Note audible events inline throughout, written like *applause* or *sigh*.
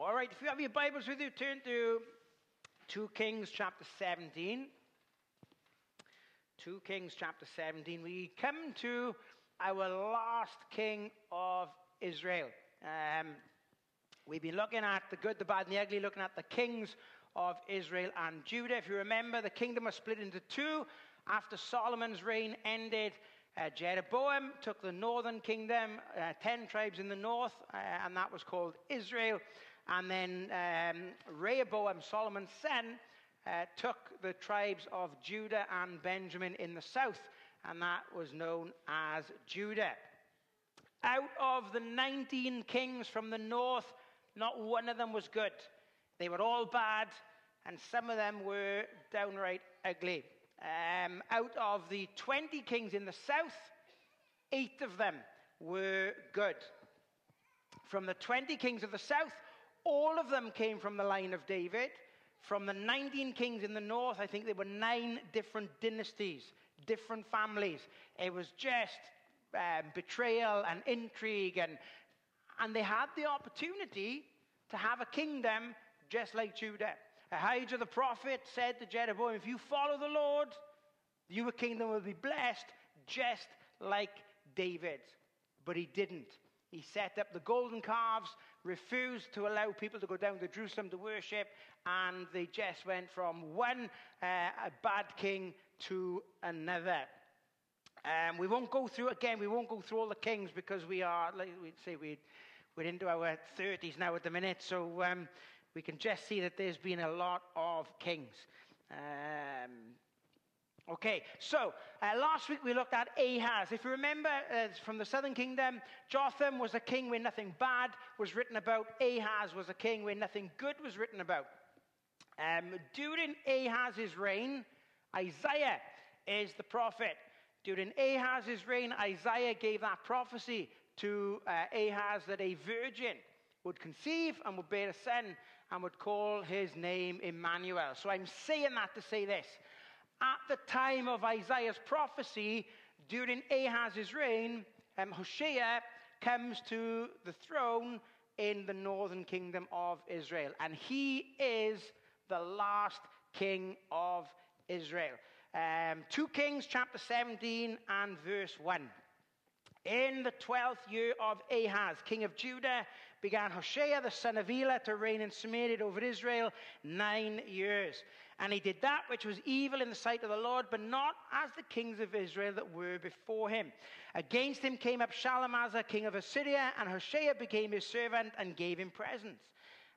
All right, if you have your Bibles with you, turn to 2 Kings chapter 17. 2 Kings chapter 17. We come to our last king of Israel. Um, we've been looking at the good, the bad, and the ugly, looking at the kings of Israel and Judah. If you remember, the kingdom was split into two after Solomon's reign ended. Uh, Jeroboam took the northern kingdom, uh, 10 tribes in the north, uh, and that was called Israel. And then um, Rehoboam, Solomon's son, uh, took the tribes of Judah and Benjamin in the south, and that was known as Judah. Out of the 19 kings from the north, not one of them was good. They were all bad, and some of them were downright ugly. Um, out of the 20 kings in the south, eight of them were good. From the 20 kings of the south, all of them came from the line of David. From the 19 kings in the north, I think there were nine different dynasties, different families. It was just um, betrayal and intrigue, and, and they had the opportunity to have a kingdom just like Judah. Ahijah the prophet said to Jeroboam, If you follow the Lord, your kingdom will be blessed just like David. But he didn't. He set up the golden calves, refused to allow people to go down to Jerusalem to worship, and they just went from one uh, bad king to another. Um, we won't go through again. We won't go through all the kings because we are, like we say, we, we're into our 30s now at the minute. So um, we can just see that there's been a lot of kings. Um, Okay, so uh, last week we looked at Ahaz. If you remember uh, from the southern kingdom, Jotham was a king where nothing bad was written about. Ahaz was a king where nothing good was written about. Um, during Ahaz's reign, Isaiah is the prophet. During Ahaz's reign, Isaiah gave that prophecy to uh, Ahaz that a virgin would conceive and would bear a son and would call his name Emmanuel. So I'm saying that to say this at the time of Isaiah's prophecy, during Ahaz's reign, um, Hoshea comes to the throne in the northern kingdom of Israel. And he is the last king of Israel. Um, 2 Kings chapter 17 and verse 1. In the twelfth year of Ahaz, king of Judah, began Hoshea the son of Elah to reign in Samaria over Israel nine years. And he did that which was evil in the sight of the Lord, but not as the kings of Israel that were before him. Against him came up Shalmaneser, king of Assyria, and Hoshea became his servant and gave him presents.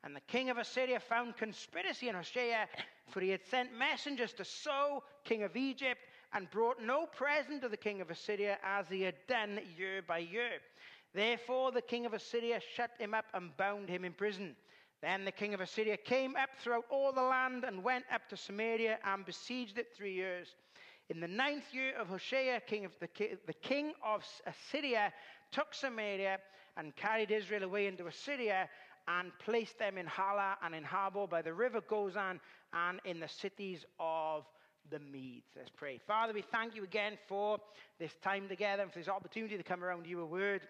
And the king of Assyria found conspiracy in Hoshea, for he had sent messengers to So, king of Egypt, and brought no present to the king of Assyria as he had done year by year. Therefore, the king of Assyria shut him up and bound him in prison. Then the king of Assyria came up throughout all the land and went up to Samaria and besieged it three years. In the ninth year of Hoshea, king of the, the king of Assyria took Samaria and carried Israel away into Assyria and placed them in Halah and in Habor by the river Gozan and in the cities of the Medes. Let's pray. Father, we thank you again for this time together and for this opportunity to come around your word.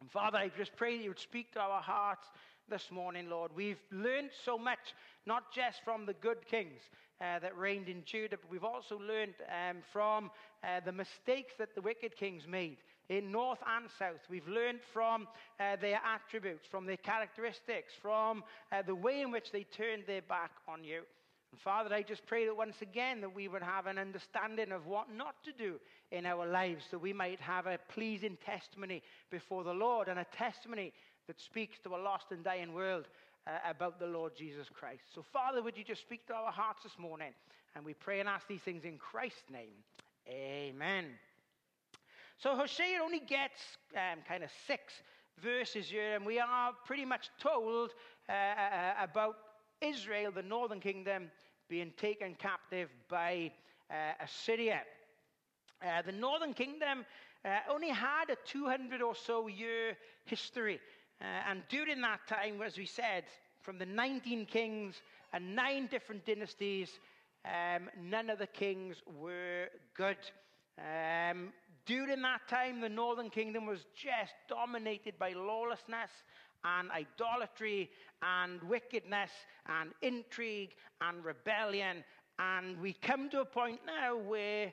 And Father, I just pray that you would speak to our hearts this morning, Lord. We've learned so much, not just from the good kings uh, that reigned in Judah, but we've also learned um, from uh, the mistakes that the wicked kings made in north and south. We've learned from uh, their attributes, from their characteristics, from uh, the way in which they turned their back on you. And Father, I just pray that once again that we would have an understanding of what not to do in our lives, so we might have a pleasing testimony before the Lord and a testimony that speaks to a lost and dying world uh, about the Lord Jesus Christ. So, Father, would you just speak to our hearts this morning? And we pray and ask these things in Christ's name. Amen. So, Hosea only gets um, kind of six verses here, and we are pretty much told uh, uh about Israel, the northern kingdom, being taken captive by uh, Assyria. Uh, the northern kingdom uh, only had a 200 or so year history. Uh, and during that time, as we said, from the 19 kings and nine different dynasties, um, none of the kings were good. Um, during that time, the northern kingdom was just dominated by lawlessness and idolatry and wickedness and intrigue and rebellion. And we come to a point now where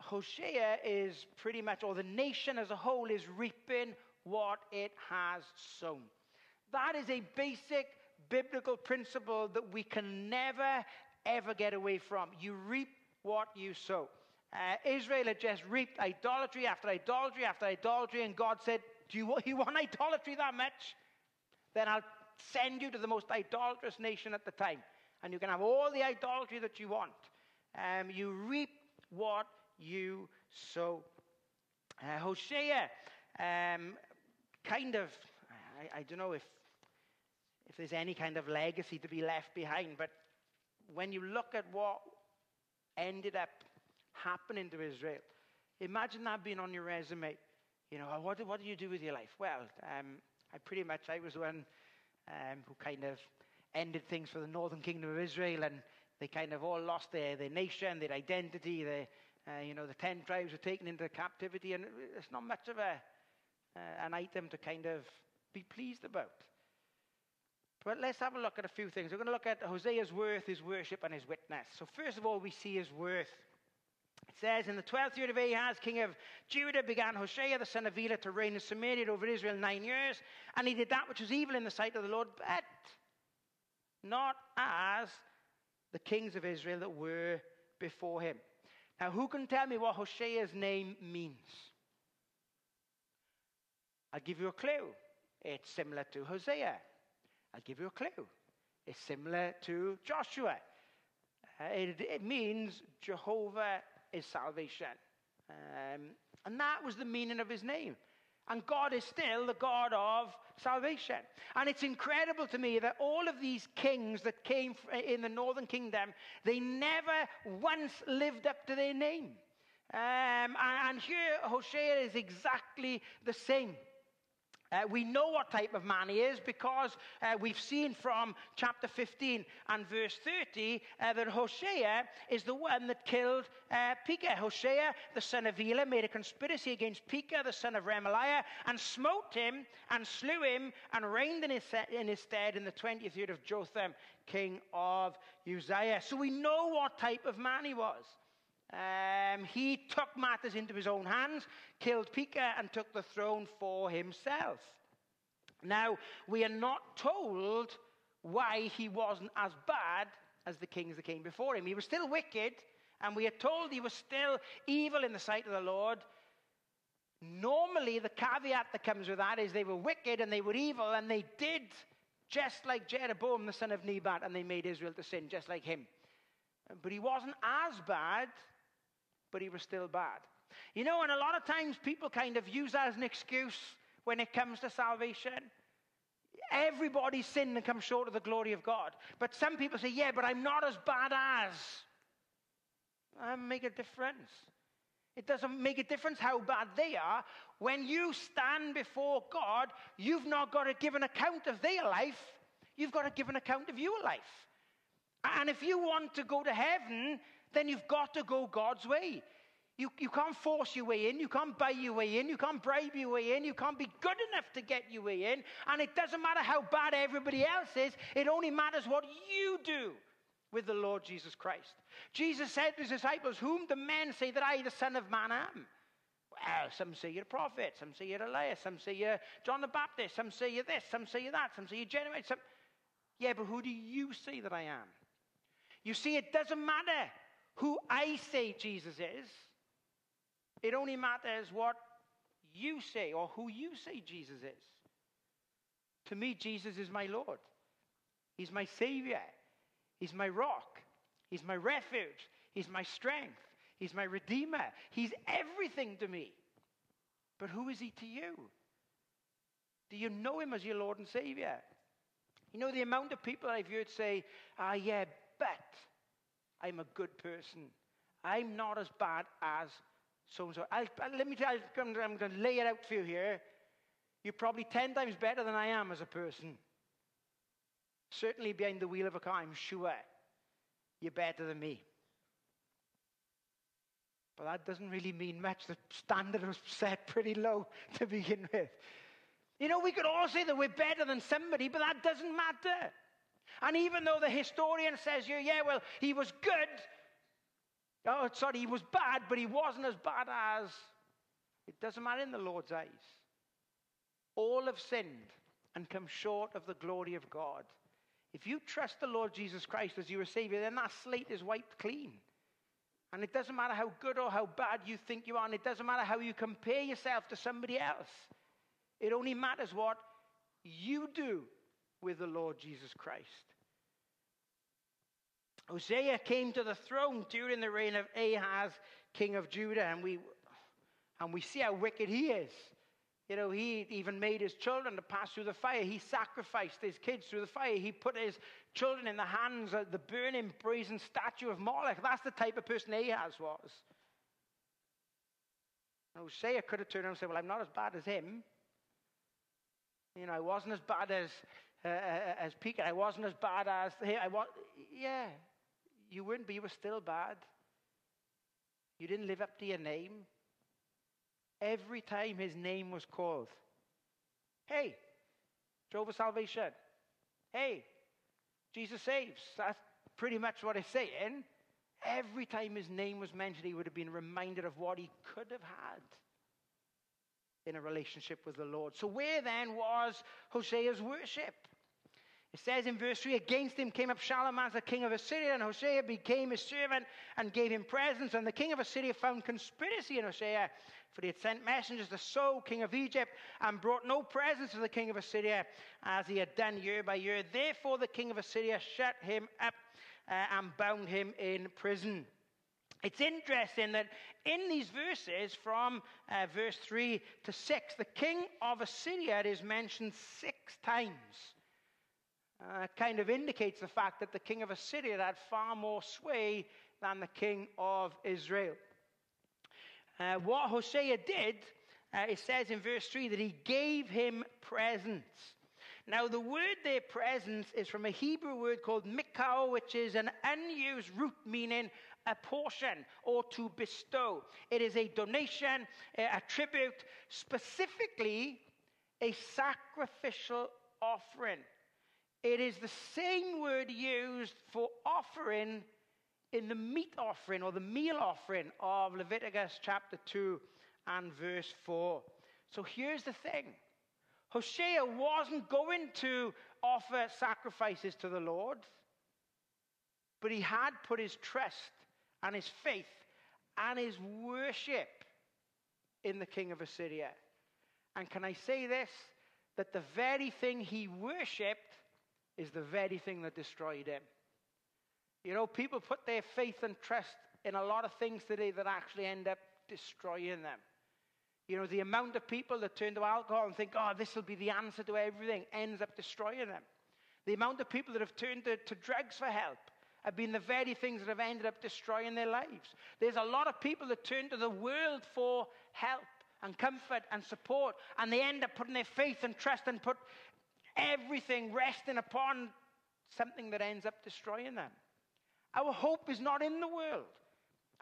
Hosea is pretty much, or the nation as a whole, is reaping what it has sown. That is a basic biblical principle that we can never, ever get away from. You reap what you sow. Uh, Israel had just reaped idolatry after idolatry after idolatry, and God said, Do you, you want idolatry that much? Then I'll send you to the most idolatrous nation at the time, and you can have all the idolatry that you want. Um, you reap what you sow. Uh, Hosea, um, kind of, I, I don't know if, if there's any kind of legacy to be left behind, but when you look at what ended up happening to Israel. Imagine that being on your resume. You know, what, what do you do with your life? Well, um, I pretty much, I was the one um, who kind of ended things for the northern kingdom of Israel, and they kind of all lost their, their nation, their identity. Their, uh, you know, the ten tribes were taken into captivity, and it's not much of a, uh, an item to kind of be pleased about. But let's have a look at a few things. We're going to look at Hosea's worth, his worship, and his witness. So, first of all, we see his worth. It says, In the twelfth year of Ahaz, king of Judah, began Hoshea the son of Elah to reign in Samaria over Israel nine years. And he did that which was evil in the sight of the Lord, but not as the kings of Israel that were before him. Now, who can tell me what Hoshea's name means? I'll give you a clue. It's similar to Hosea. I'll give you a clue. It's similar to Joshua. Uh, it, it means Jehovah is salvation. Um, and that was the meaning of his name. And God is still the God of salvation. And it's incredible to me that all of these kings that came in the northern kingdom, they never once lived up to their name. Um, and here, Hosea is exactly the same. Uh, we know what type of man he is because uh, we've seen from chapter 15 and verse 30 uh, that Hosea is the one that killed uh, Pekah. Hosea, the son of Elah, made a conspiracy against Pekah, the son of Remaliah, and smote him and slew him and reigned in his, in his stead in the 20th year of Jotham, king of Uzziah. So we know what type of man he was. Um, he took matters into his own hands, killed Pekah, and took the throne for himself. Now, we are not told why he wasn't as bad as the kings that came before him. He was still wicked, and we are told he was still evil in the sight of the Lord. Normally, the caveat that comes with that is they were wicked and they were evil, and they did just like Jeroboam, the son of Nebat, and they made Israel to sin just like him. But he wasn't as bad but he was still bad. You know, and a lot of times people kind of use that as an excuse when it comes to salvation. Everybody's sinned and come short of the glory of God. But some people say, yeah, but I'm not as bad as. That make a difference. It doesn't make a difference how bad they are. When you stand before God, you've not got to give an account of their life, you've got to give an account of your life. And if you want to go to heaven, then you've got to go God's way. You, you can't force your way in. You can't buy your way in. You can't bribe your way in. You can't be good enough to get your way in. And it doesn't matter how bad everybody else is, it only matters what you do with the Lord Jesus Christ. Jesus said to his disciples, Whom do men say that I, the Son of Man, am? Well, some say you're a prophet, some say you're Elias, some say you're John the Baptist, some say you're this, some say you're that, some say you're Jeremiah. Some... Yeah, but who do you say that I am? You see, it doesn't matter who I say Jesus is. It only matters what you say or who you say Jesus is. To me, Jesus is my Lord. He's my Savior. He's my rock. He's my refuge. He's my strength. He's my Redeemer. He's everything to me. But who is He to you? Do you know Him as your Lord and Savior? You know the amount of people I've heard say, ah, yeah, but I'm a good person. I'm not as bad as so and so. Let me tell you, I'm going to lay it out for you here. You're probably 10 times better than I am as a person. Certainly behind the wheel of a car, I'm sure you're better than me. But that doesn't really mean much. The standard was set pretty low to begin with. You know, we could all say that we're better than somebody, but that doesn't matter. And even though the historian says, yeah, yeah, well, he was good. Oh, sorry, he was bad, but he wasn't as bad as. It doesn't matter in the Lord's eyes. All have sinned and come short of the glory of God. If you trust the Lord Jesus Christ as your Savior, then that slate is wiped clean. And it doesn't matter how good or how bad you think you are, and it doesn't matter how you compare yourself to somebody else. It only matters what you do with the Lord Jesus Christ. Hosea came to the throne during the reign of Ahaz, king of Judah, and we, and we see how wicked he is. You know, he even made his children to pass through the fire. He sacrificed his kids through the fire. He put his children in the hands of the burning brazen statue of Moloch. That's the type of person Ahaz was. And Hosea could have turned and said, Well, I'm not as bad as him. You know, I wasn't as bad as, uh, uh as Pekah. I wasn't as bad as him. I was, yeah, you weren't, but you were still bad. You didn't live up to your name. Every time his name was called, hey, Jehovah Salvation. Hey, Jesus saves. That's pretty much what it's saying. Every time his name was mentioned, he would have been reminded of what he could have had in a relationship with the Lord. So, where then was Hosea's worship? It says in verse 3 Against him came up Shalmaneser, king of Assyria, and Hosea became his servant and gave him presents. And the king of Assyria found conspiracy in Hosea, for he had sent messengers to So, king of Egypt, and brought no presents to the king of Assyria, as he had done year by year. Therefore, the king of Assyria shut him up uh, and bound him in prison. It's interesting that in these verses, from uh, verse 3 to 6, the king of Assyria is mentioned six times uh, kind of indicates the fact that the king of Assyria had far more sway than the king of Israel. Uh, what Hosea did, uh, it says in verse 3 that he gave him presents. Now, the word there, presents, is from a Hebrew word called minchah, which is an unused root meaning a portion or to bestow. It is a donation, a tribute, specifically a sacrificial offering. It is the same word used for offering in the meat offering or the meal offering of Leviticus chapter 2 and verse 4. So here's the thing Hosea wasn't going to offer sacrifices to the Lord, but he had put his trust and his faith and his worship in the king of Assyria. And can I say this? That the very thing he worshipped is the very thing that destroyed him. You know, people put their faith and trust in a lot of things today that actually end up destroying them. You know, the amount of people that turn to alcohol and think, oh, this will be the answer to everything, ends up destroying them. The amount of people that have turned to, to drugs for help have been the very things that have ended up destroying their lives. There's a lot of people that turn to the world for help and comfort and support, and they end up putting their faith and trust and put everything resting upon something that ends up destroying them. Our hope is not in the world.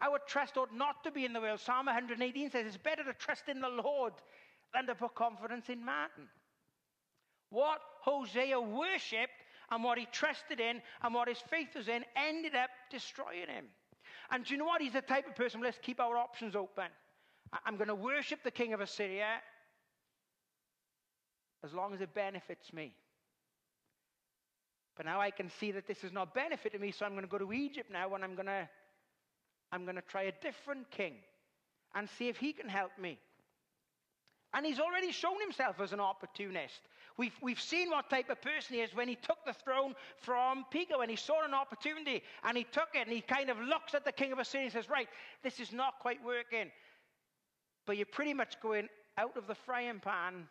Our trust ought not to be in the world. Psalm 118 says it's better to trust in the Lord than to put confidence in man. What Hosea worshipped and what he trusted in and what his faith was in ended up destroying him. And do you know what? He's the type of person, let's keep our options open. I'm going to worship the king of Assyria as long as it benefits me. But now I can see that this is not benefiting me, so I'm going to go to Egypt now and I'm going to, I'm going to try a different king and see if he can help me. And he's already shown himself as an opportunist. We've, we've seen what type of person he is when he took the throne from Pekah, when he saw an opportunity and he took it and he kind of looks at the king of Assyria and says, Right, this is not quite working. But you're pretty much going out of the frying pan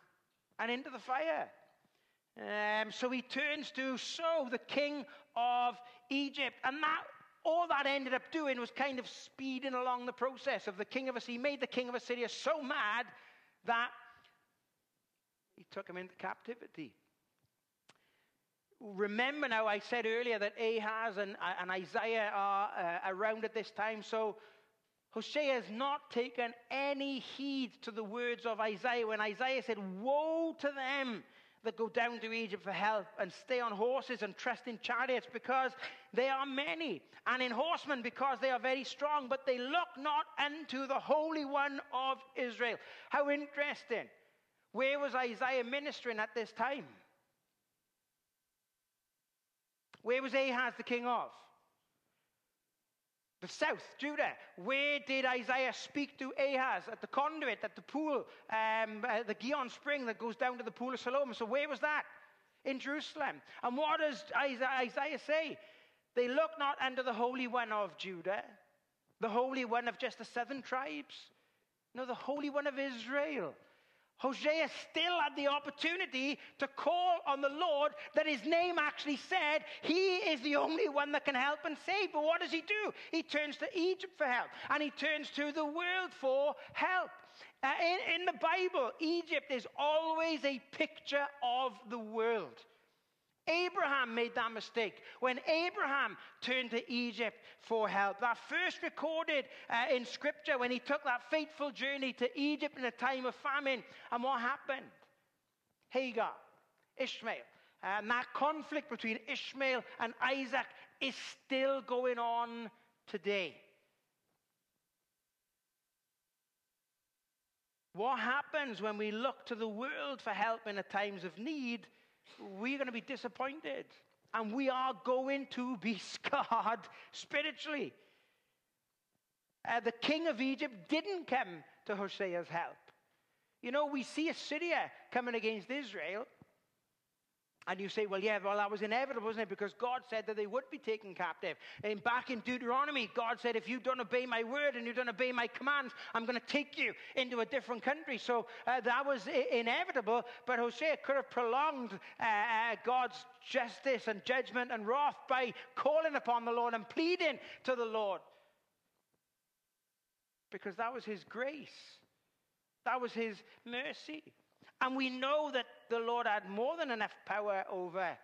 and into the fire. Um, so he turns to So, the king of Egypt. And that all that ended up doing was kind of speeding along the process of the king of Assyria. He made the king of Assyria so mad that he took him into captivity. Remember now, I said earlier that Ahaz and, and Isaiah are uh, around at this time. So Hosea has not taken any heed to the words of Isaiah when Isaiah said, Woe to them that go down to Egypt for help and stay on horses and trust in chariots because they are many, and in horsemen because they are very strong, but they look not unto the Holy One of Israel. How interesting. Where was Isaiah ministering at this time? Where was Ahaz the king of? The south, Judah. Where did Isaiah speak to Ahaz? At the conduit, at the pool, um, uh, the Gihon spring that goes down to the pool of Siloam. So where was that? In Jerusalem. And what does Isaiah say? They look not unto the Holy One of Judah, the Holy One of just the southern tribes. No, the Holy One of Israel. Hosea still had the opportunity to call on the Lord that his name actually said he is the only one that can help and save. But what does he do? He turns to Egypt for help and he turns to the world for help. Uh, in, in the Bible, Egypt is always a picture of the world. Abraham made that mistake when Abraham turned to Egypt for help. That first recorded uh, in Scripture when he took that fateful journey to Egypt in a time of famine. And what happened? Hagar, Ishmael. And that conflict between Ishmael and Isaac is still going on today. What happens when we look to the world for help in the times of need? We're going to be disappointed. And we are going to be scarred *laughs* spiritually. Uh, the king of Egypt didn't come to Hosea's help. You know, we see Assyria coming against Israel, and you say, well, yeah, well, that was inevitable, wasn't it? Because God said that they would be taken captive. And back in Deuteronomy, God said, if you don't obey my word and you don't obey my commands, I'm going to take you into a different country. So uh, that was inevitable. But Hosea could have prolonged uh, uh, God's justice and judgment and wrath by calling upon the Lord and pleading to the Lord. Because that was his grace, that was his mercy. And we know that the Lord had more than enough power over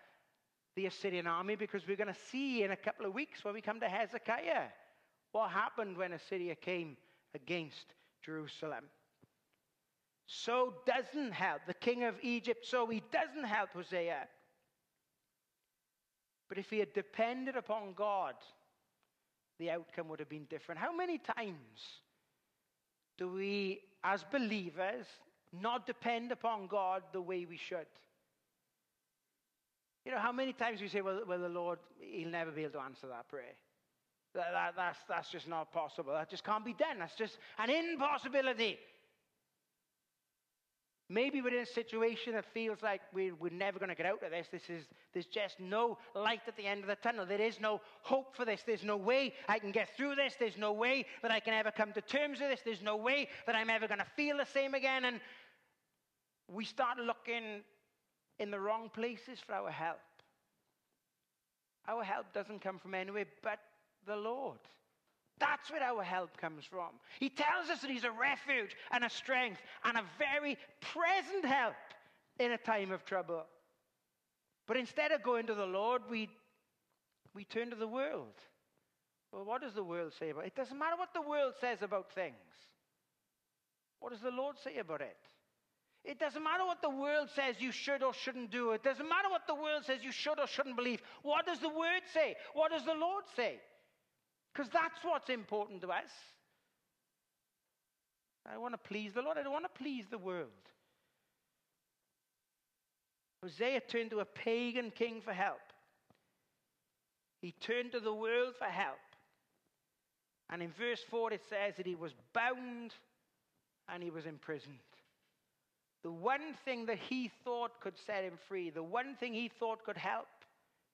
the Assyrian army because we're going to see in a couple of weeks when we come to Hezekiah what happened when Assyria came against Jerusalem. So doesn't help the king of Egypt, so he doesn't help Hosea. But if he had depended upon God, the outcome would have been different. How many times do we, as believers, not depend upon God the way we should. You know, how many times we say, well, well the Lord, He'll never be able to answer that prayer. That, that, that's, that's just not possible. That just can't be done. That's just an impossibility. Maybe we're in a situation that feels like we're, we're never going to get out of this. this is, there's just no light at the end of the tunnel. There is no hope for this. There's no way I can get through this. There's no way that I can ever come to terms with this. There's no way that I'm ever going to feel the same again. And we start looking in the wrong places for our help. Our help doesn't come from anywhere but the Lord. That's where our help comes from. He tells us that He's a refuge and a strength and a very present help in a time of trouble. But instead of going to the Lord, we, we turn to the world. Well, what does the world say about it? It doesn't matter what the world says about things. What does the Lord say about it? It doesn't matter what the world says you should or shouldn't do. It doesn't matter what the world says you should or shouldn't believe. What does the word say? What does the Lord say? Because that's what's important to us. I want to please the Lord. I don't want to please the world. Hosea turned to a pagan king for help. He turned to the world for help. And in verse 4, it says that he was bound and he was imprisoned. The one thing that he thought could set him free, the one thing he thought could help,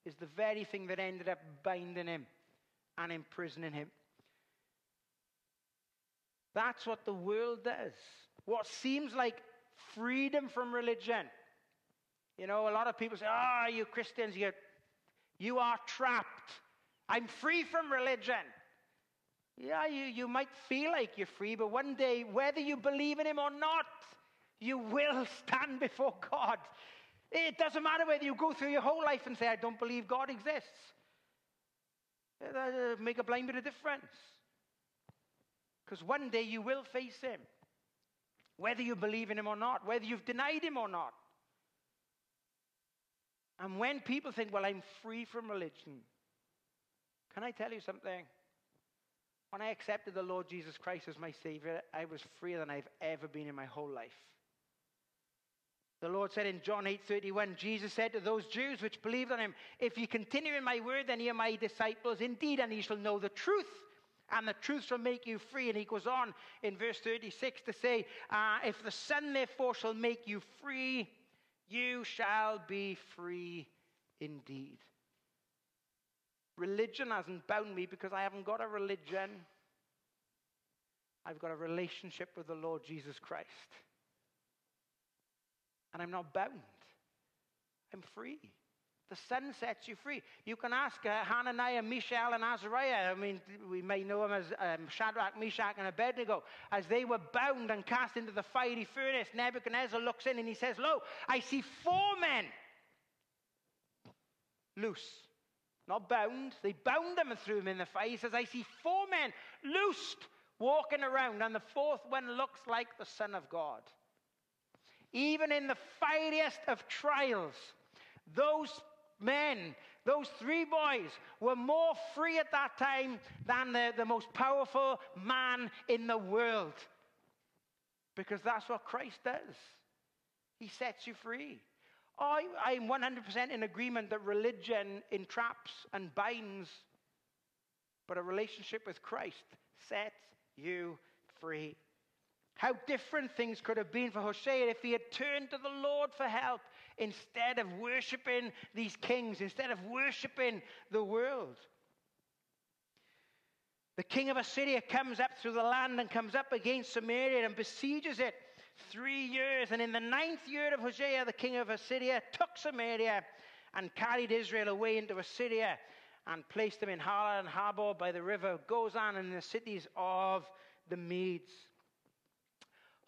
is the very thing that ended up binding him and imprisoning him. That's what the world does. What seems like freedom from religion. You know, a lot of people say, oh, you Christians, you you are trapped. I'm free from religion. Yeah, you, you might feel like you're free, but one day, whether you believe in him or not, you will stand before God. It doesn't matter whether you go through your whole life and say, I don't believe God exists. Uh, that uh, make a blind bit of difference. Because one day you will face him, whether you believe in him or not, whether you've denied him or not. And when people think, well, I'm free from religion, can I tell you something? When I accepted the Lord Jesus Christ as my Savior, I was freer than I've ever been in my whole life. The Lord said in John 8:31, Jesus said to those Jews which believed on him, If ye continue in my word, then ye are my disciples indeed, and ye shall know the truth, and the truth shall make you free. And he goes on in verse 36 to say, uh, If the Son therefore shall make you free, you shall be free indeed. Religion hasn't bound me because I haven't got a religion. I've got a relationship with the Lord Jesus Christ. And I'm not bound. I'm free. The Son sets you free. You can ask uh, Hananiah, Mishael, and Azariah. I mean, we may know them as um, Shadrach, Meshach, and Abednego. As they were bound and cast into the fiery furnace, Nebuchadnezzar looks in and he says, Lo, I see four men loose. Not bound. They bound them and threw them in the fire. He says, I see four men loosed walking around, and the fourth one looks like the Son of God. Even in the fieriest of trials, those men, those three boys, were more free at that time than the, the most powerful man in the world. Because that's what Christ does. He sets you free. I, I'm 100% in agreement that religion entraps and binds, but a relationship with Christ sets you free. How different things could have been for Hosea if he had turned to the Lord for help instead of worshiping these kings, instead of worshiping the world. The king of Assyria comes up through the land and comes up against Samaria and besieges it three years. And in the ninth year of Hosea, the king of Assyria took Samaria and carried Israel away into Assyria and placed them in Halah and Habor by the river Gozan and in the cities of the Medes.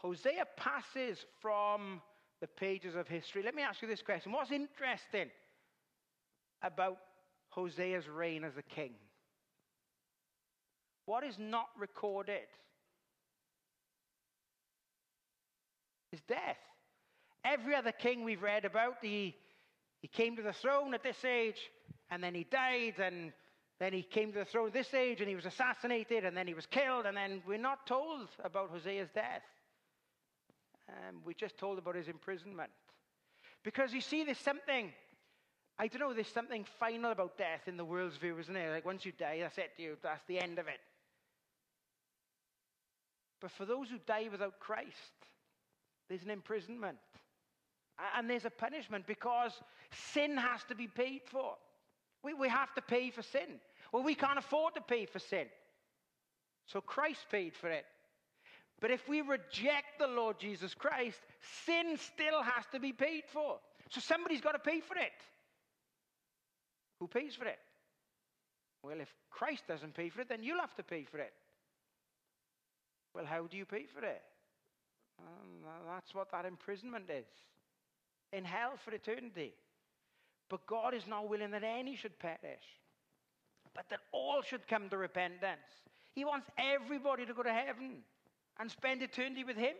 Hosea passes from the pages of history. Let me ask you this question What's interesting about Hosea's reign as a king? What is not recorded? His death. Every other king we've read about, he, he came to the throne at this age, and then he died, and then he came to the throne at this age, and he was assassinated, and then he was killed, and then we're not told about Hosea's death. Um, we're just told about his imprisonment. Because you see, there's something, I don't know, there's something final about death in the world's view, isn't there? Like once you die, that's it, you, that's the end of it. But for those who die without Christ, there's an imprisonment. And there's a punishment because sin has to be paid for. We, we have to pay for sin. Well, we can't afford to pay for sin. So Christ paid for it. But if we reject the Lord Jesus Christ, sin still has to be paid for. So somebody's got to pay for it. Who pays for it? Well, if Christ doesn't pay for it, then you'll have to pay for it. Well, how do you pay for it? Um, that's what that imprisonment is in hell for eternity. But God is not willing that any should perish, but that all should come to repentance. He wants everybody to go to heaven and spend eternity with Him.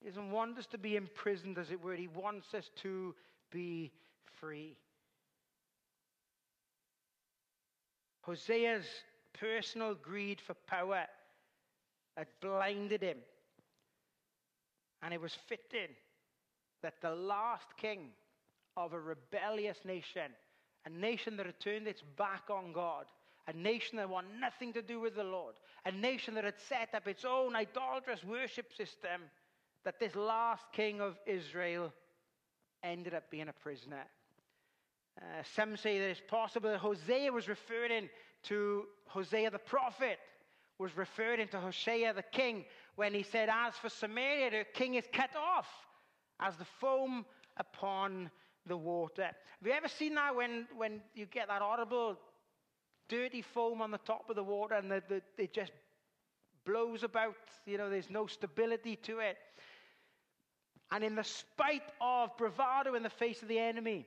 He doesn't want us to be imprisoned, as it were. He wants us to be free. Hosea's personal greed for power had blinded him. And it was fitting that the last king of a rebellious nation, a nation that had turned its back on God, a nation that wanted nothing to do with the Lord, a nation that had set up its own idolatrous worship system, that this last king of Israel ended up being a prisoner. Uh, some say that it's possible that Hosea was referring to Hosea the prophet, was referring to Hosea the king when he said, As for Samaria, the king is cut off as the foam upon the water. Have you ever seen that when, when you get that horrible, dirty foam on the top of the water and the, the, it just blows about? You know, there's no stability to it. And in the spite of bravado in the face of the enemy,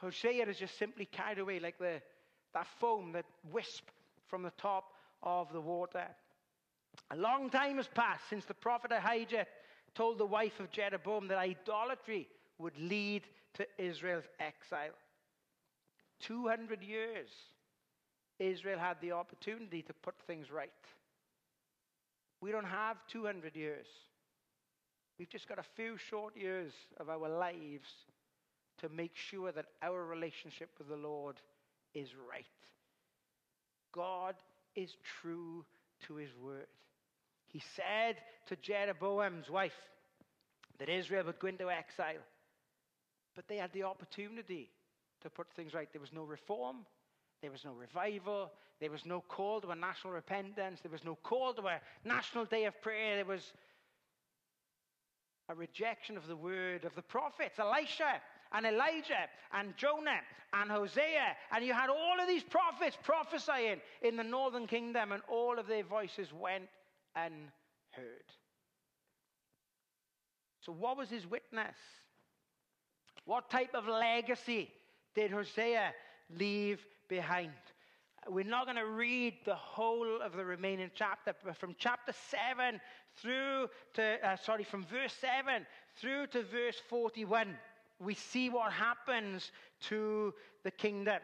Hosea is just simply carried away like the, that foam, that wisp from the top of the water. A long time has passed since the prophet Ahijah told the wife of Jeroboam that idolatry would lead to Israel's exile. 200 years, Israel had the opportunity to put things right. We don't have 200 years. We've just got a few short years of our lives to make sure that our relationship with the Lord is right. God is true to his word. He said to Jeroboam's wife that Israel would go into exile, but they had the opportunity to put things right. There was no reform, there was no revival, there was no call to a national repentance, there was no call to a national day of prayer, there was a rejection of the word of the prophets. Elisha and Elijah and Jonah and Hosea. And you had all of these prophets prophesying in the northern kingdom, and all of their voices went unheard. So, what was his witness? What type of legacy did Hosea leave behind? We're not going to read the whole of the remaining chapter, but from chapter 7 through to, uh, sorry, from verse 7 through to verse 41, we see what happens to the kingdom.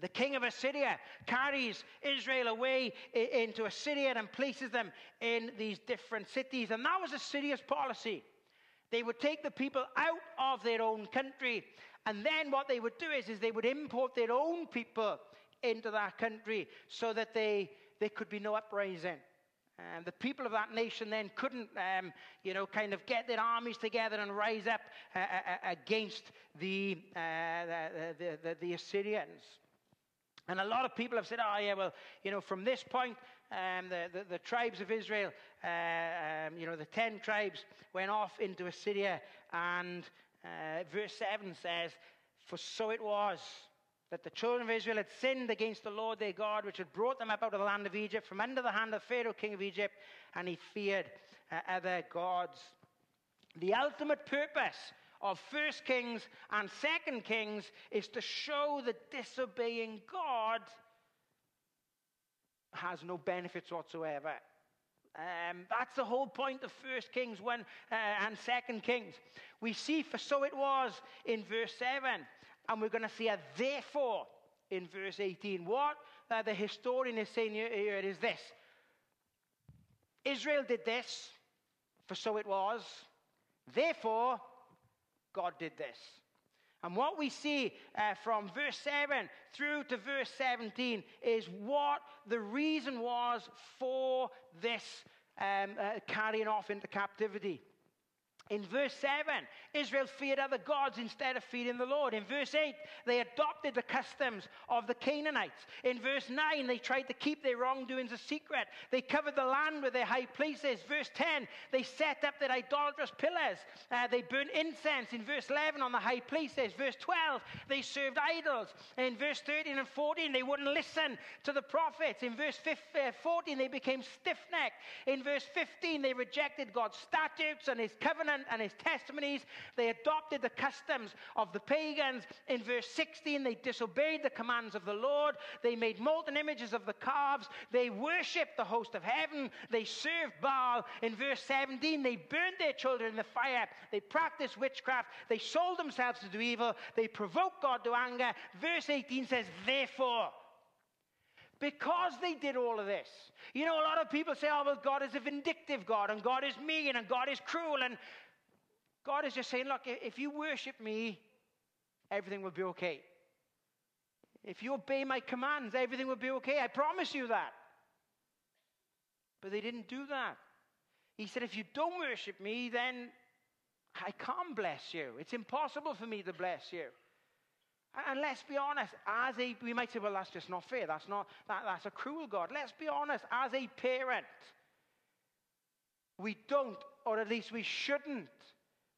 The king of Assyria carries Israel away into Assyria and places them in these different cities. And that was Assyria's policy. They would take the people out of their own country. And then what they would do is, is they would import their own people into that country so that they, there could be no uprising. And the people of that nation then couldn't, um, you know, kind of get their armies together and rise up uh, uh, uh against the, uh, the, the, the, Assyrians. And a lot of people have said, oh, yeah, well, you know, from this point, um, the, the, tribes of Israel, uh, um, you know, the ten tribes went off into Assyria. And uh, verse 7 says, For so it was that the children of Israel had sinned against the Lord their God, which had brought them up out of the land of Egypt from under the hand of Pharaoh, king of Egypt, and he feared uh, other gods. The ultimate purpose of First Kings and Second Kings is to show that disobeying God has no benefits whatsoever. Um, that's the whole point of First Kings 1 uh, and Second Kings. We see, for so it was in verse 7 and we're going to see a therefore in verse 18. What uh, the historian is saying here, here is this Israel did this, for so it was. Therefore, God did this. And what we see uh, from verse 7 through to verse 17 is what the reason was for this um, uh, carrying off into captivity. In verse 7, Israel feared other gods instead of fearing the Lord. In verse 8, they adopted the customs of the Canaanites. In verse 9, they tried to keep their wrongdoings a secret. They covered the land with their high places. Verse 10, they set up their idolatrous pillars. Uh, they burned incense. In verse 11, on the high places. Verse 12, they served idols. In verse 13 and 14, they wouldn't listen to the prophets. In verse 15, uh, 14, they became stiff necked. In verse 15, they rejected God's statutes and his covenant and his testimonies. They adopted the customs of the pagans. In verse 16, they disobeyed the commands of the Lord. They made molten images of the calves. They worshipped the host of heaven. They served Baal. In verse 17, they burned their children in the fire. They practiced witchcraft. They sold themselves to do evil. They provoked God to anger. Verse 18 says, Therefore, because they did all of this. You know, a lot of people say, oh, well, God is a vindictive God, and God is mean, and God is cruel. And God is just saying, look, if you worship me, everything will be okay. If you obey my commands, everything will be okay. I promise you that. But they didn't do that. He said, if you don't worship me, then I can't bless you. It's impossible for me to bless you. And let's be honest, as a, we might say, well, that's just not fair. That's not, that, that's a cruel God. Let's be honest, as a parent, we don't, or at least we shouldn't,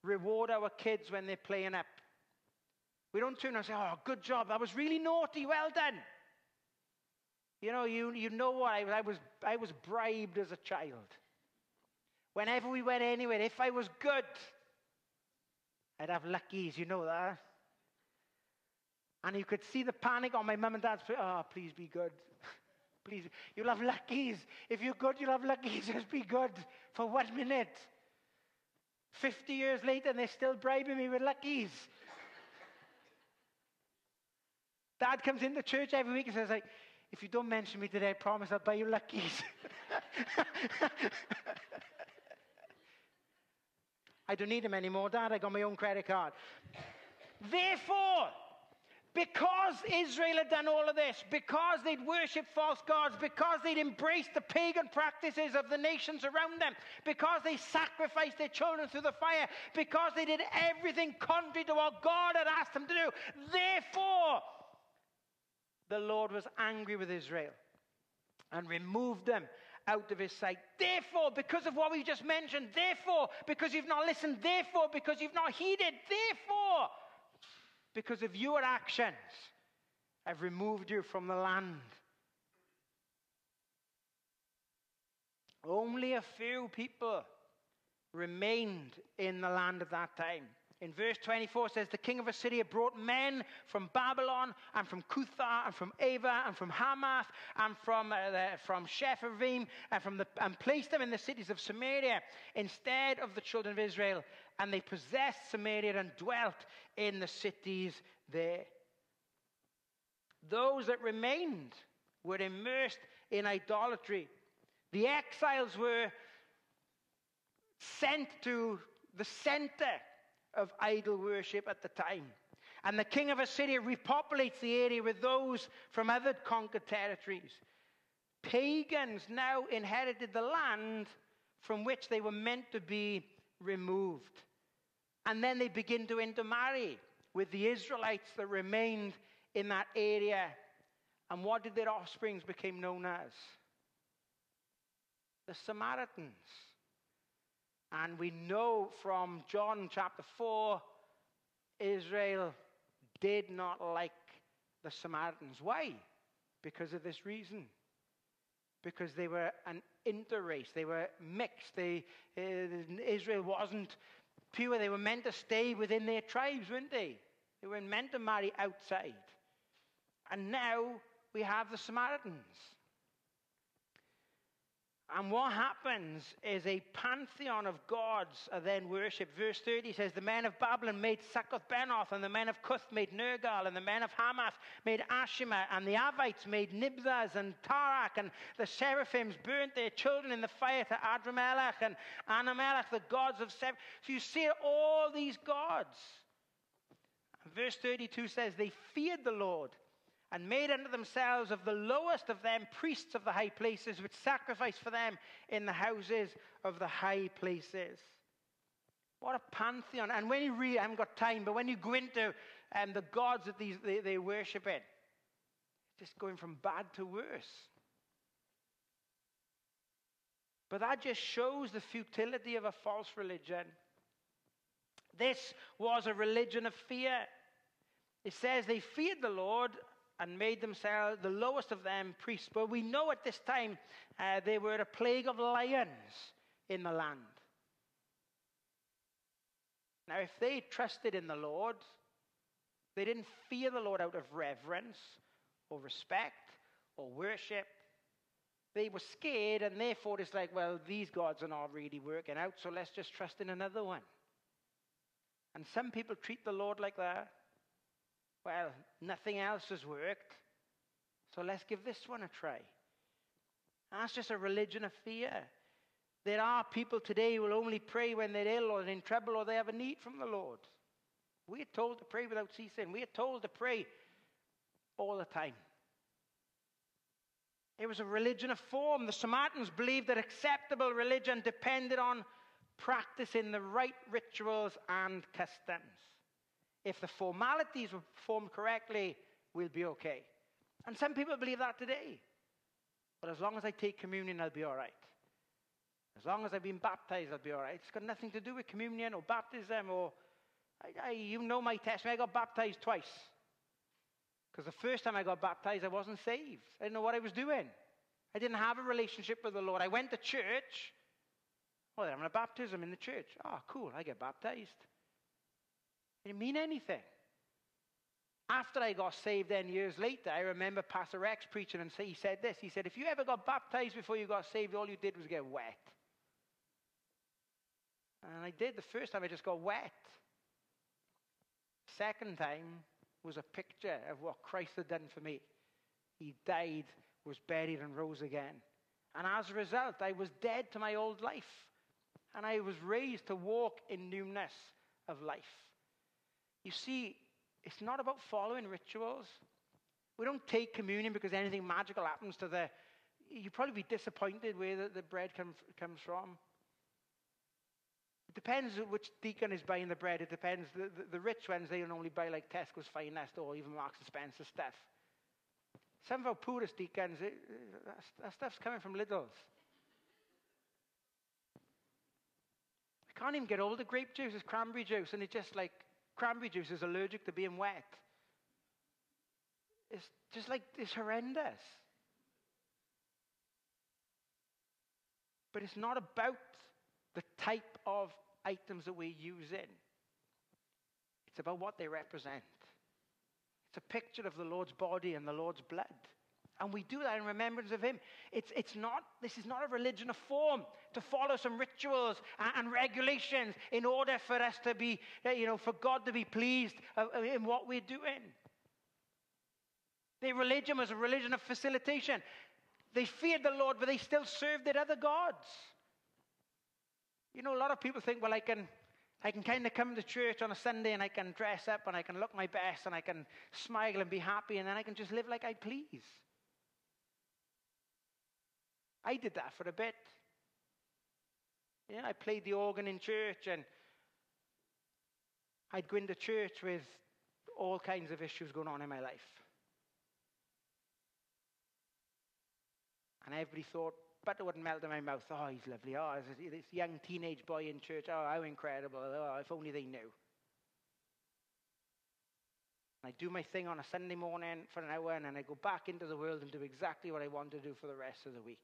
reward our kids when they're playing up. We don't turn and say, oh, good job. That was really naughty. Well done. You know, you, you know what? I, I, was, I was bribed as a child. Whenever we went anywhere, if I was good, I'd have luckies. You know that. And you could see the panic on my mum and dad's face. Oh, please be good. *laughs* Please, you'll have luckies. If you're good, you'll have luckies. *laughs* Just be good for one minute. 50 years later, and they're still bribing me with luckies. Dad comes into church every week and says, like, if you don't mention me today, I promise I'll buy you luckies. *laughs* I don't need them anymore, Dad. I got my own credit card. Therefore, because Israel had done all of this, because they'd worshipped false gods, because they'd embraced the pagan practices of the nations around them, because they sacrificed their children through the fire, because they did everything contrary to what God had asked them to do, therefore, the Lord was angry with Israel and removed them out of his sight. Therefore, because of what we just mentioned, therefore, because you've not listened, therefore, because you've not heeded, therefore, because of your actions, I've removed you from the land. Only a few people remained in the land at that time. In verse 24 says, The king of Assyria brought men from Babylon and from Cuthah and from Ava and from Hamath and from, uh, from Sepharvaim and, and placed them in the cities of Samaria instead of the children of Israel. And they possessed Samaria and dwelt in the cities there. Those that remained were immersed in idolatry. The exiles were sent to the center of idol worship at the time. And the king of Assyria repopulates the area with those from other conquered territories. Pagans now inherited the land from which they were meant to be removed. And then they begin to intermarry with the Israelites that remained in that area. And what did their offsprings become known as? The Samaritans. And we know from John chapter 4, Israel did not like the Samaritans. Why? Because of this reason. Because they were an interrace, they were mixed. They, uh, Israel wasn't pure. They were meant to stay within their tribes, weren't they? They weren't meant to marry outside. And now we have the Samaritans. And what happens is a pantheon of gods are then worshipped. Verse 30 says, The men of Babylon made Succoth Benoth, and the men of Cuth made Nergal, and the men of Hamath made Ashima, and the Avites made Nibhaz and Tartak, and the seraphims burnt their children in the fire to Adrammelech and Anammelech, the gods of Seb. So you see all these gods. Verse 32 says, They feared the Lord and made unto themselves of the lowest of them priests of the high places, which sacrificed for them in the houses of the high places. What a pantheon. And when you read, I haven't got time, but when you go into um, the gods that these, they, they worship it, just going from bad to worse. But that just shows the futility of a false religion. This was a religion of fear. It says they feared the Lord and made themselves the lowest of them priests. But we know at this time uh, they were a plague of lions in the land. Now, if they trusted in the Lord, they didn't fear the Lord out of reverence or respect or worship. They were scared, and therefore it's like, well, these gods are not really working out, so let's just trust in another one. And some people treat the Lord like that. Well, nothing else has worked, so let's give this one a try. That's just a religion of fear. There are people today who will only pray when they're ill or in trouble or they have a need from the Lord. We are told to pray without ceasing. We are told to pray all the time. It was a religion of form. The Samaritans believed that acceptable religion depended on practicing the right rituals and customs. If the formalities were performed correctly, we'll be okay. And some people believe that today. But as long as I take communion, I'll be all right. As long as I've been baptized, I'll be all right. It's got nothing to do with communion or baptism or. I, I, you know my testimony. I got baptized twice. Because the first time I got baptized, I wasn't saved. I didn't know what I was doing. I didn't have a relationship with the Lord. I went to church. Well, they're having a baptism in the church. Oh, cool. I get baptized. It didn't mean anything. after I got saved, then years later, I remember Pastor Rex preaching and he said this. He said, If you ever got baptized before you got saved, all you did was get wet. And I did the first time, I just got wet. Second time was a picture of what Christ had done for me. He died, was buried, and rose again. And as a result, I was dead to my old life. And I was raised to walk in newness of life. You see, it's not about following rituals. We don't take communion because anything magical happens to the. You'd probably be disappointed where the, the bread come, comes from. It depends which deacon is buying the bread. It depends. The, the, the rich ones, they only buy like Tesco's Finest or even Marks and Spencer stuff. Some of our poorest deacons, it, that, that stuff's coming from Lidl's. We can't even get all the grape juice. It's cranberry juice, and it's just like cranberry juice is allergic to being wet. It's just like, it's horrendous. But it's not about the type of items that we're using, it's about what they represent. It's a picture of the Lord's body and the Lord's blood. And we do that in remembrance of him. It's, it's not, this is not a religion of form to follow some rituals and, and regulations in order for us to be, uh, you know, for God to be pleased in what we're doing. Their religion was a religion of facilitation. They feared the Lord, but they still served their other gods. You know, a lot of people think, well, I can, I can kind of come to church on a Sunday and I can dress up and I can look my best and I can smile and be happy and then I can just live like I please. I did that for a bit. Yeah, I played the organ in church and I'd go into church with all kinds of issues going on in my life. And everybody thought, but it wouldn't melt in my mouth. Oh, he's lovely. Oh, this young teenage boy in church. Oh, how incredible. Oh, if only they knew. I do my thing on a Sunday morning for an hour, and then I go back into the world and do exactly what I want to do for the rest of the week.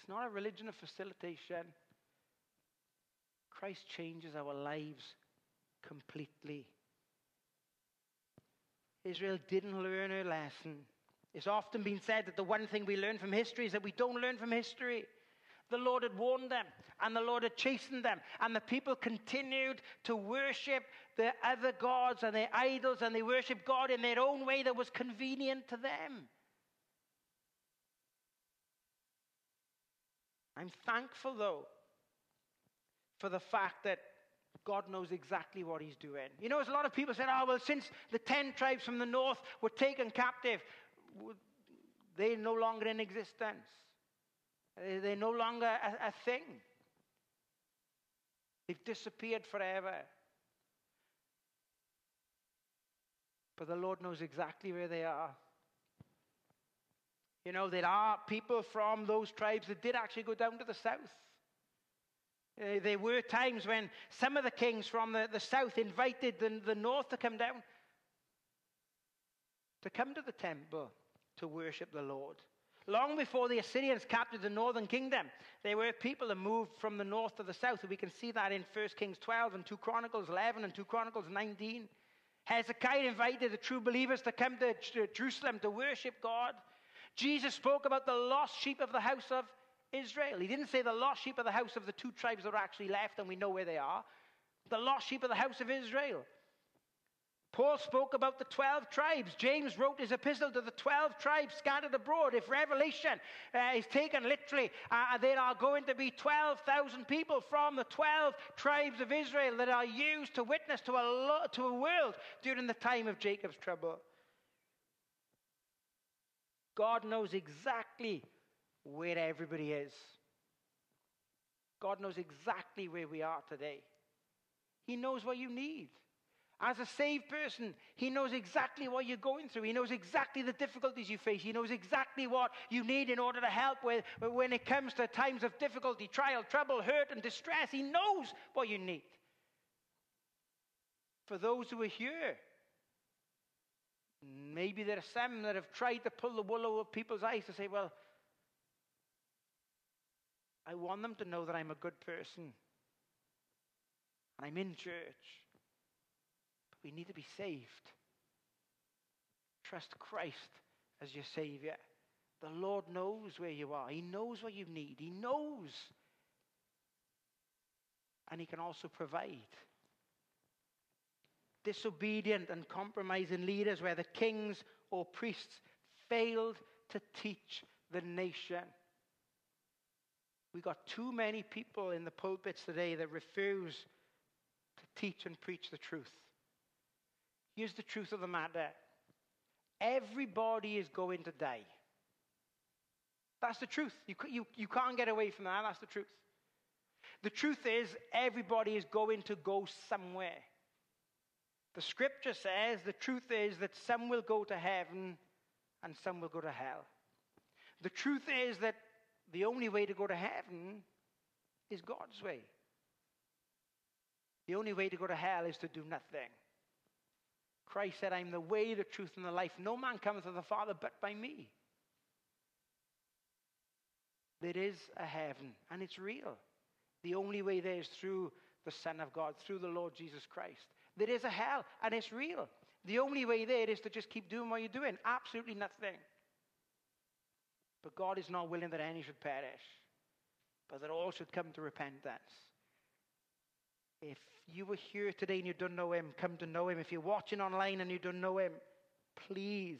It's not a religion of facilitation. Christ changes our lives completely. Israel didn't learn her lesson. It's often been said that the one thing we learn from history is that we don't learn from history. The Lord had warned them, and the Lord had chastened them, and the people continued to worship their other gods and their idols, and they worshiped God in their own way that was convenient to them. I'm thankful, though, for the fact that God knows exactly what He's doing. You know, as a lot of people said, oh, well, since the 10 tribes from the north were taken captive, they're no longer in existence. They're no longer a, a thing. They've disappeared forever. But the Lord knows exactly where they are. You know, there are people from those tribes that did actually go down to the south. Uh, there were times when some of the kings from the, the south invited the, the north to come down, to come to the temple to worship the Lord. Long before the Assyrians captured the northern kingdom, there were people that moved from the north to the south. We can see that in 1 Kings 12 and 2 Chronicles 11 and 2 Chronicles 19. Hezekiah invited the true believers to come to Jerusalem to worship God. Jesus spoke about the lost sheep of the house of Israel. He didn't say the lost sheep of the house of the two tribes that are actually left, and we know where they are. The lost sheep of the house of Israel. Paul spoke about the 12 tribes. James wrote his epistle to the 12 tribes scattered abroad. If Revelation uh, is taken literally, uh, there are going to be 12,000 people from the 12 tribes of Israel that are used to witness to a, lo- to a world during the time of Jacob's trouble. God knows exactly where everybody is. God knows exactly where we are today. He knows what you need. As a saved person, He knows exactly what you're going through. He knows exactly the difficulties you face. He knows exactly what you need in order to help with when it comes to times of difficulty, trial, trouble, hurt, and distress. He knows what you need. For those who are here, maybe there are some that have tried to pull the wool over people's eyes to say, well, I want them to know that I'm a good person. And I'm in church. But we need to be saved. Trust Christ as your Savior. The Lord knows where you are, He knows what you need, He knows. And He can also provide. Disobedient and compromising leaders, where the kings or priests failed to teach the nation. We've got too many people in the pulpits today that refuse to teach and preach the truth. Here's the truth of the matter everybody is going to die. That's the truth. You, you, you can't get away from that. That's the truth. The truth is, everybody is going to go somewhere. The scripture says the truth is that some will go to heaven and some will go to hell. The truth is that the only way to go to heaven is God's way. The only way to go to hell is to do nothing. Christ said, I'm the way, the truth, and the life. No man comes to the Father but by me. There is a heaven, and it's real. The only way there is through the Son of God, through the Lord Jesus Christ. There is a hell, and it's real. The only way there is to just keep doing what you're doing. Absolutely nothing. But God is not willing that any should perish, but that all should come to repentance. If you were here today and you don't know Him, come to know Him. If you're watching online and you don't know Him, please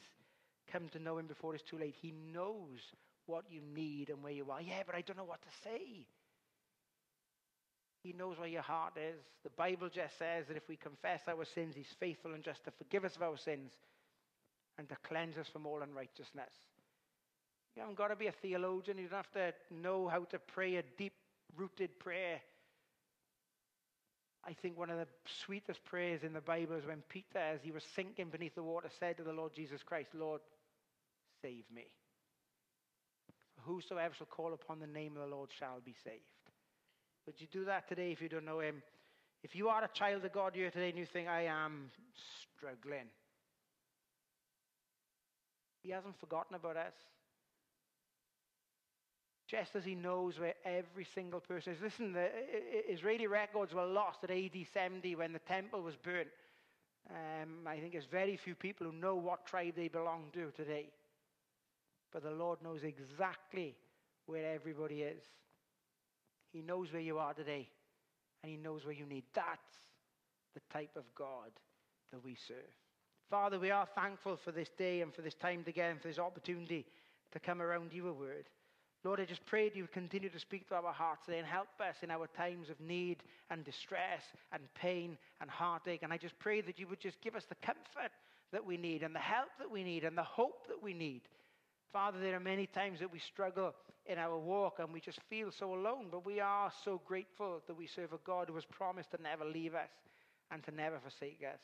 come to know Him before it's too late. He knows what you need and where you are. Yeah, but I don't know what to say. He knows where your heart is. The Bible just says that if we confess our sins, He's faithful and just to forgive us of our sins and to cleanse us from all unrighteousness. You haven't got to be a theologian. You don't have to know how to pray a deep rooted prayer. I think one of the sweetest prayers in the Bible is when Peter, as he was sinking beneath the water, said to the Lord Jesus Christ, Lord, save me. Whosoever shall call upon the name of the Lord shall be saved. Would you do that today if you don't know him? If you are a child of God here today and you think, I am struggling, he hasn't forgotten about us just as he knows where every single person is. Listen, the Israeli records were lost at AD 70 when the temple was burnt. Um, I think there's very few people who know what tribe they belong to today. But the Lord knows exactly where everybody is. He knows where you are today, and He knows where you need. That's the type of God that we serve. Father, we are thankful for this day and for this time together and for this opportunity to come around your word. Lord, I just pray that you would continue to speak to our hearts today and help us in our times of need and distress and pain and heartache. And I just pray that you would just give us the comfort that we need and the help that we need and the hope that we need. Father, there are many times that we struggle in our walk and we just feel so alone, but we are so grateful that we serve a God who has promised to never leave us and to never forsake us.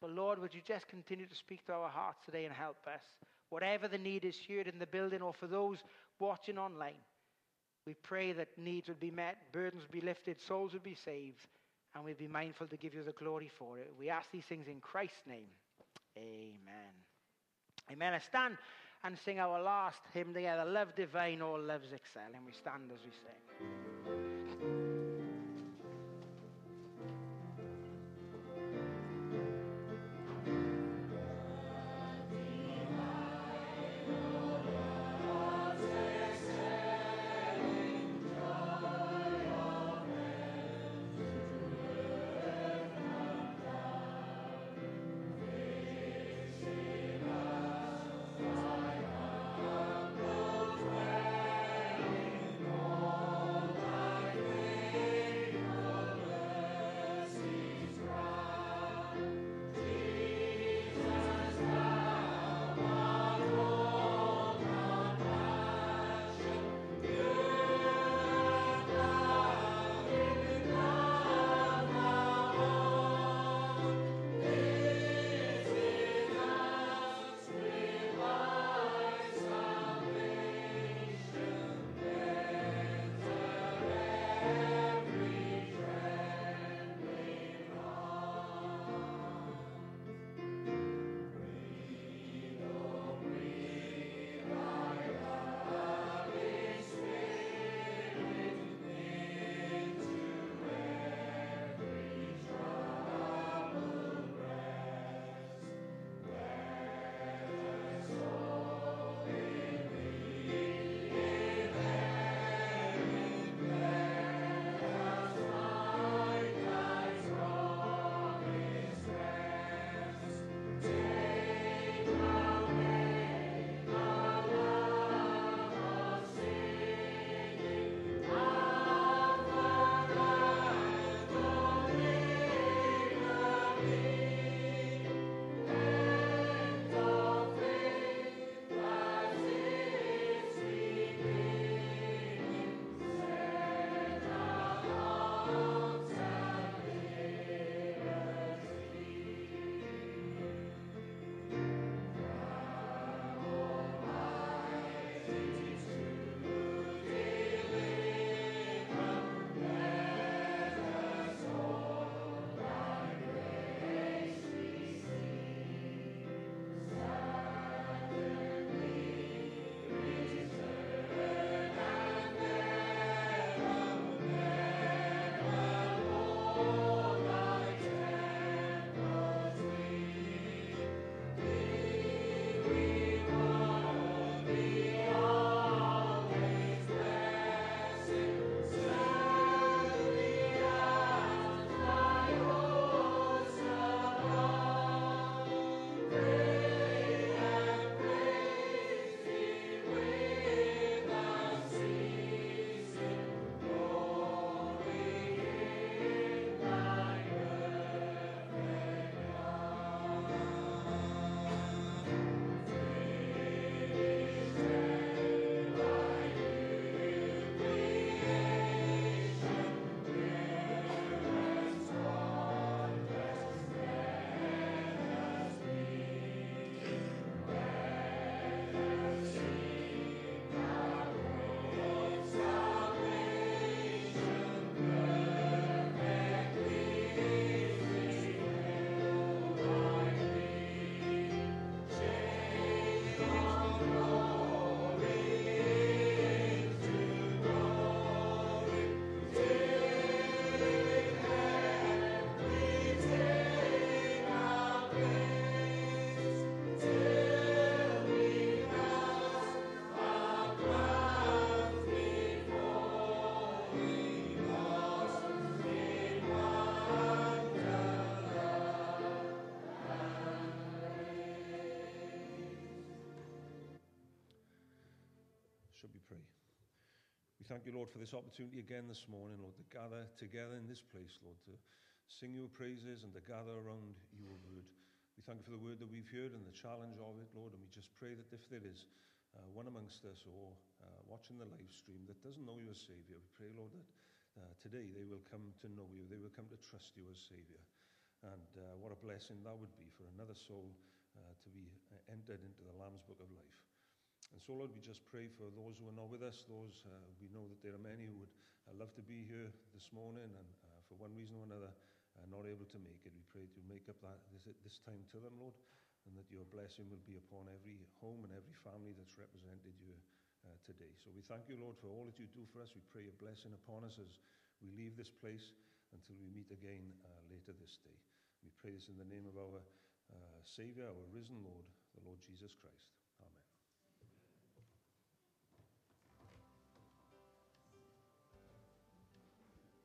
So, Lord, would you just continue to speak to our hearts today and help us? Whatever the need is here in the building or for those watching online. We pray that needs would be met, burdens would be lifted, souls would be saved, and we'd be mindful to give you the glory for it. We ask these things in Christ's name. Amen. Amen. I stand and sing our last hymn together, Love Divine, All Loves Excel, and we stand as we sing. Thank you, Lord, for this opportunity again this morning, Lord, to gather together in this place, Lord, to sing your praises and to gather around your word. We thank you for the word that we've heard and the challenge of it, Lord, and we just pray that if there is uh, one amongst us or uh, watching the live stream that doesn't know you as Saviour, we pray, Lord, that uh, today they will come to know you, they will come to trust you as Saviour. And uh, what a blessing that would be for another soul uh, to be uh, entered into the Lamb's Book of Life. And so, Lord, we just pray for those who are not with us, those uh, we know that there are many who would uh, love to be here this morning and uh, for one reason or another uh, not able to make it. We pray to make up that this, this time to them, Lord, and that your blessing will be upon every home and every family that's represented here uh, today. So we thank you, Lord, for all that you do for us. We pray your blessing upon us as we leave this place until we meet again uh, later this day. We pray this in the name of our Saviour, our risen Lord, the Lord Jesus Christ.